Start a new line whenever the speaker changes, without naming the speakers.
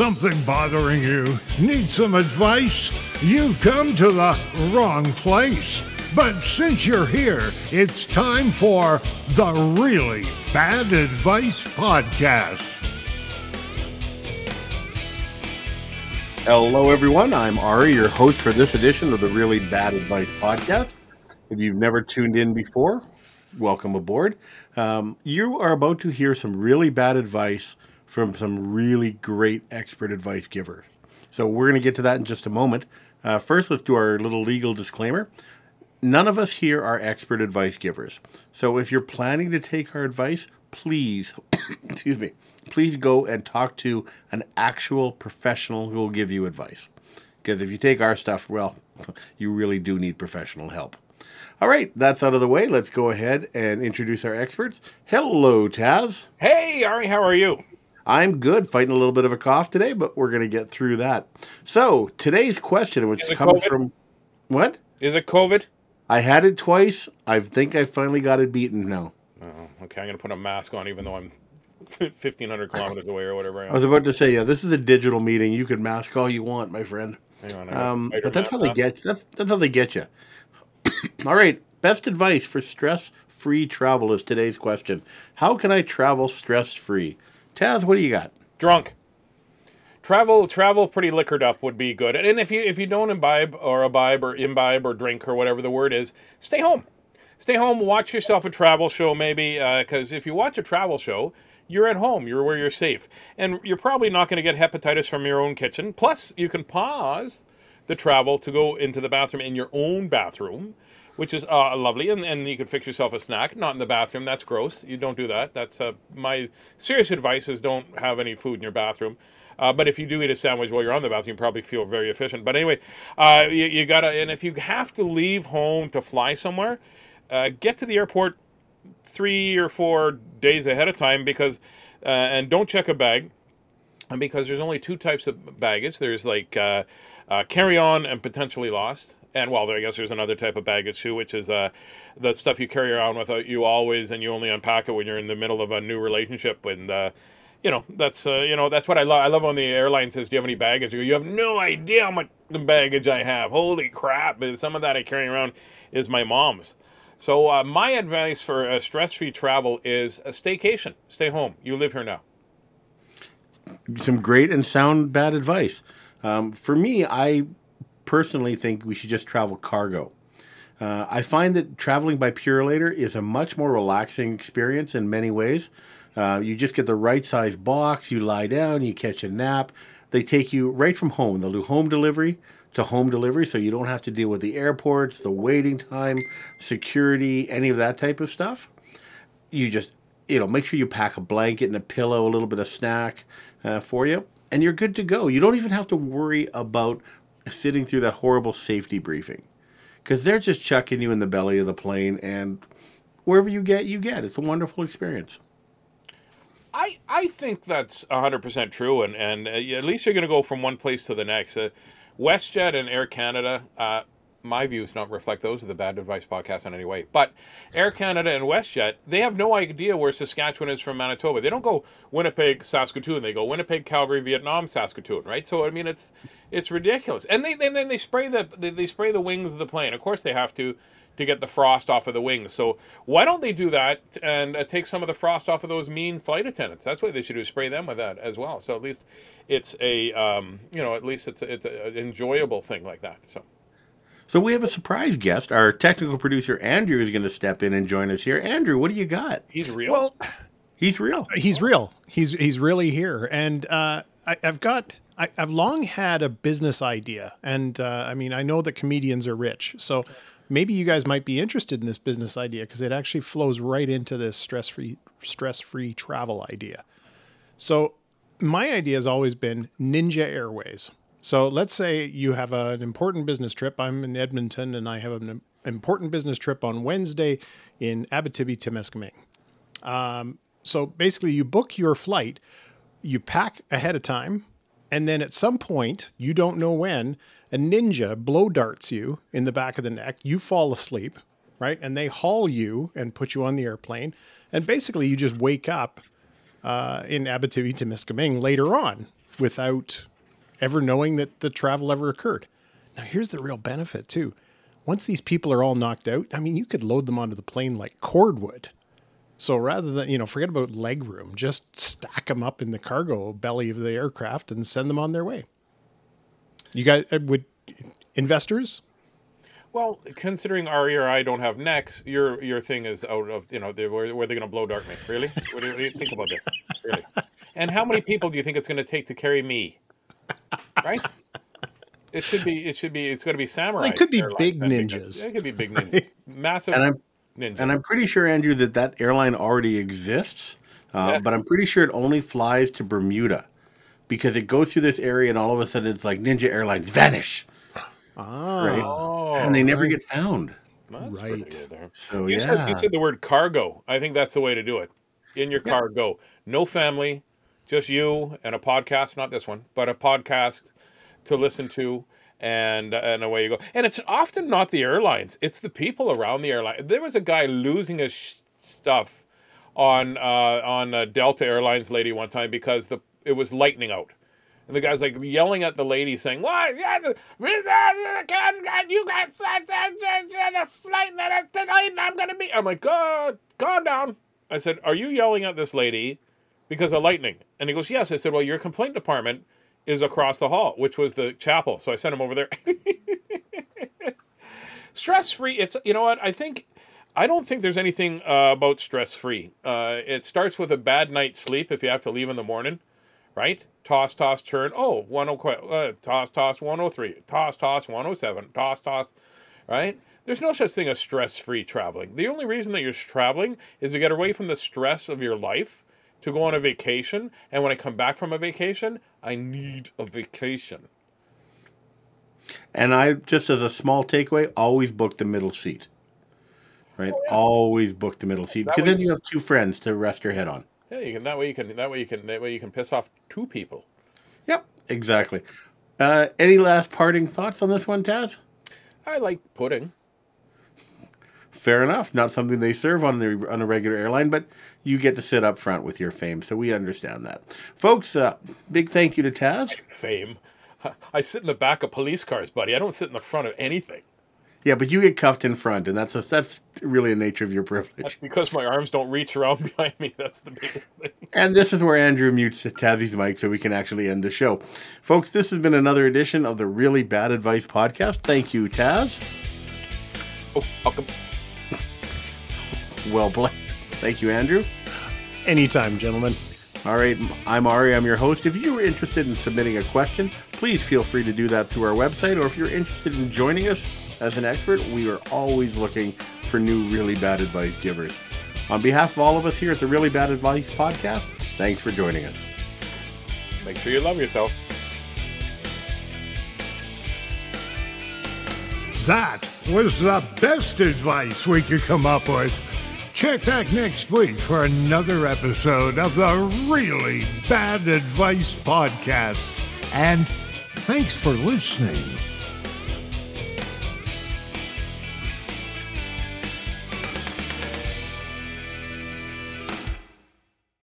something bothering you? Need some advice? You've come to the wrong place. But since you're here, it's time for the Really Bad Advice Podcast.
Hello, everyone. I'm Ari, your host for this edition of the Really Bad Advice Podcast. If you've never tuned in before, welcome aboard. Um, you are about to hear some really bad advice from some really great expert advice givers. So we're going to get to that in just a moment. Uh, first, let's do our little legal disclaimer. None of us here are expert advice givers. So if you're planning to take our advice, please, excuse me, please go and talk to an actual professional who will give you advice. Because if you take our stuff, well, you really do need professional help. All right, that's out of the way. Let's go ahead and introduce our experts. Hello, Taz.
Hey, Ari, how are you?
I'm good, fighting a little bit of a cough today, but we're going to get through that. So, today's question, which comes COVID? from what?
Is it COVID?
I had it twice. I think I finally got it beaten now.
Oh, okay. I'm going to put a mask on, even though I'm 1,500 kilometers away or whatever.
I, I was about to say, yeah, this is a digital meeting. You can mask all you want, my friend. Hang on, um, but that's how they get. That's that's how they get you. all right. Best advice for stress-free travel is today's question. How can I travel stress-free? Taz, what do you got?
Drunk. Travel, travel pretty liquored up would be good. And if you if you don't imbibe or imbibe or imbibe or drink or whatever the word is, stay home. Stay home. Watch yourself a travel show, maybe, because uh, if you watch a travel show, you're at home. You're where you're safe, and you're probably not going to get hepatitis from your own kitchen. Plus, you can pause the travel to go into the bathroom in your own bathroom which is uh, lovely. And, and you can fix yourself a snack, not in the bathroom. That's gross. You don't do that. That's uh, my serious advice is don't have any food in your bathroom. Uh, but if you do eat a sandwich while you're on the bathroom, you probably feel very efficient. But anyway, uh, you, you, gotta, and if you have to leave home to fly somewhere, uh, get to the airport three or four days ahead of time because, uh, and don't check a bag because there's only two types of baggage. There's like carry on and potentially lost and well, I guess there's another type of baggage too, which is uh, the stuff you carry around without you always, and you only unpack it when you're in the middle of a new relationship. And uh, you know, that's uh, you know, that's what I love. I love when the airline says, "Do you have any baggage?" You go, "You have no idea how much baggage I have. Holy crap!" And some of that I carry around is my mom's. So uh, my advice for stress-free travel is a staycation. Stay home. You live here now.
Some great and sound bad advice. Um, for me, I personally think we should just travel cargo. Uh, I find that traveling by Purolator is a much more relaxing experience in many ways. Uh, you just get the right size box, you lie down, you catch a nap. They take you right from home. They'll do home delivery to home delivery, so you don't have to deal with the airports, the waiting time, security, any of that type of stuff. You just, you know, make sure you pack a blanket and a pillow, a little bit of snack uh, for you, and you're good to go. You don't even have to worry about sitting through that horrible safety briefing because they're just chucking you in the belly of the plane and wherever you get you get. It's a wonderful experience.
I i think that's 100% true and and uh, at least you're going to go from one place to the next. Uh, westjet and air canada uh, my views don't reflect those of the Bad Advice podcast in any way. But Air Canada and WestJet, they have no idea where Saskatchewan is from Manitoba. They don't go Winnipeg, Saskatoon. They go Winnipeg, Calgary, Vietnam, Saskatoon. Right. So I mean, it's it's ridiculous. And they then they, spray the they, they spray the wings of the plane. Of course, they have to to get the frost off of the wings. So why don't they do that and uh, take some of the frost off of those mean flight attendants? That's what they should do. Spray them with that as well. So at least it's a um, you know at least it's a, it's an enjoyable thing like that. So.
So we have a surprise guest. Our technical producer Andrew is going to step in and join us here. Andrew, what do you got?
He's real.
Well, he's real.
He's real. He's he's really here, and uh, I, have got. I, have long had a business idea, and uh, I mean, I know that comedians are rich, so maybe you guys might be interested in this business idea because it actually flows right into this stress free stress free travel idea. So my idea has always been Ninja Airways. So let's say you have an important business trip. I'm in Edmonton and I have an important business trip on Wednesday in Abitibi, Temiskaming. Um, so basically, you book your flight, you pack ahead of time, and then at some point, you don't know when, a ninja blow darts you in the back of the neck. You fall asleep, right? And they haul you and put you on the airplane. And basically, you just wake up uh, in Abitibi, Temiskaming later on without ever knowing that the travel ever occurred. Now, here's the real benefit, too. Once these people are all knocked out, I mean, you could load them onto the plane like cordwood. So rather than, you know, forget about leg room, just stack them up in the cargo belly of the aircraft and send them on their way. You guys uh, would investors?
Well, considering Ari or I don't have necks, your your thing is out of you know they, where, where they're going to blow dart me. Really? What do, you, what do you think about this? Really? And how many people do you think it's going to take to carry me? Right? It should be. It should be. It's going to be samurai.
It could be
airlines,
big
I think it's-
ninjas.
It could be big ninjas, massive
And I'm
ninjas.
and I'm pretty sure Andrew that that airline already exists, uh,
Yeah.
but I'm pretty sure it only flies to Bermuda because it goes through this area and all of a sudden it's like Ninja Airlines vanish,
Ah,
right?
oh,
and they never get found.
that's
right.
So
You
yeah,
said you said the word cargo. I think that's the way to do it. In your cargo, no family, just you and a podcast. Not this one, but a podcast to listen to, and and away you go. And it's often not the airlines; it's the people around the airline. There was a guy losing his stuff on uh, on a Delta Airlines lady one time because the it was lightning out. And the guy's like yelling at the lady, saying, "What? Yeah, the, uh, you got uh, the flight tonight, and I'm gonna be." I'm like, "God, calm down." I said, "Are you yelling at this lady because of lightning?" And he goes, "Yes." I said, "Well, your complaint department is across the hall, which was the chapel." So I sent him over there. stress free. It's you know what I think. I don't think there's anything uh, about stress free. Uh, it starts with a bad night's sleep if you have to leave in the morning right? Toss, toss, turn. Oh, 103. Uh, toss, toss, 103. Toss, toss, 107. Toss, toss. Right? There's no such thing as stress free traveling. The only reason that you're traveling is to get away from the stress of your life, to go on a vacation. And when I come back from a vacation, I need a vacation.
and I just as a small takeaway, always book the middle seat. Right, always book the middle seat
That
because then you have two friends to rest your head on.
Yeah, you can. That way you can. That way you can. That way you can piss off two people.
Yep, exactly. Uh, any last parting thoughts on this one, Taz?
I like pudding.
Fair enough. Not something they serve on the on a regular airline, but you get to sit up front with your fame, so we understand that, folks. Uh, big thank you to Taz.
Fame. I sit in the back of police cars, buddy. I don't sit in the front of anything.
Yeah, but you get cuffed in front, and that's a, that's really a nature of your privilege.
Because my arms don't reach around behind me. That's the biggest thing.
And this is where Andrew mutes Tazzy's mic so we can actually end the show. Folks, this has been another edition of the Really Bad Advice podcast. Thank you, Taz.
Oh, welcome.
Well played. Thank you, Andrew.
anytime, gentlemen.
All right, I'm Ari. I'm your host. If you are interested in submitting a question, please feel free to do that through our website. Or if you're interested in joining us as an expert, we are always looking for new really bad advice givers. On behalf of all of us here at the Really Bad Advice podcast, thanks for joining us.
Make sure you love yourself.
That was the best advice we could come up with. Check back next week for another episode of the Really Bad Advice Podcast. And thanks for listening.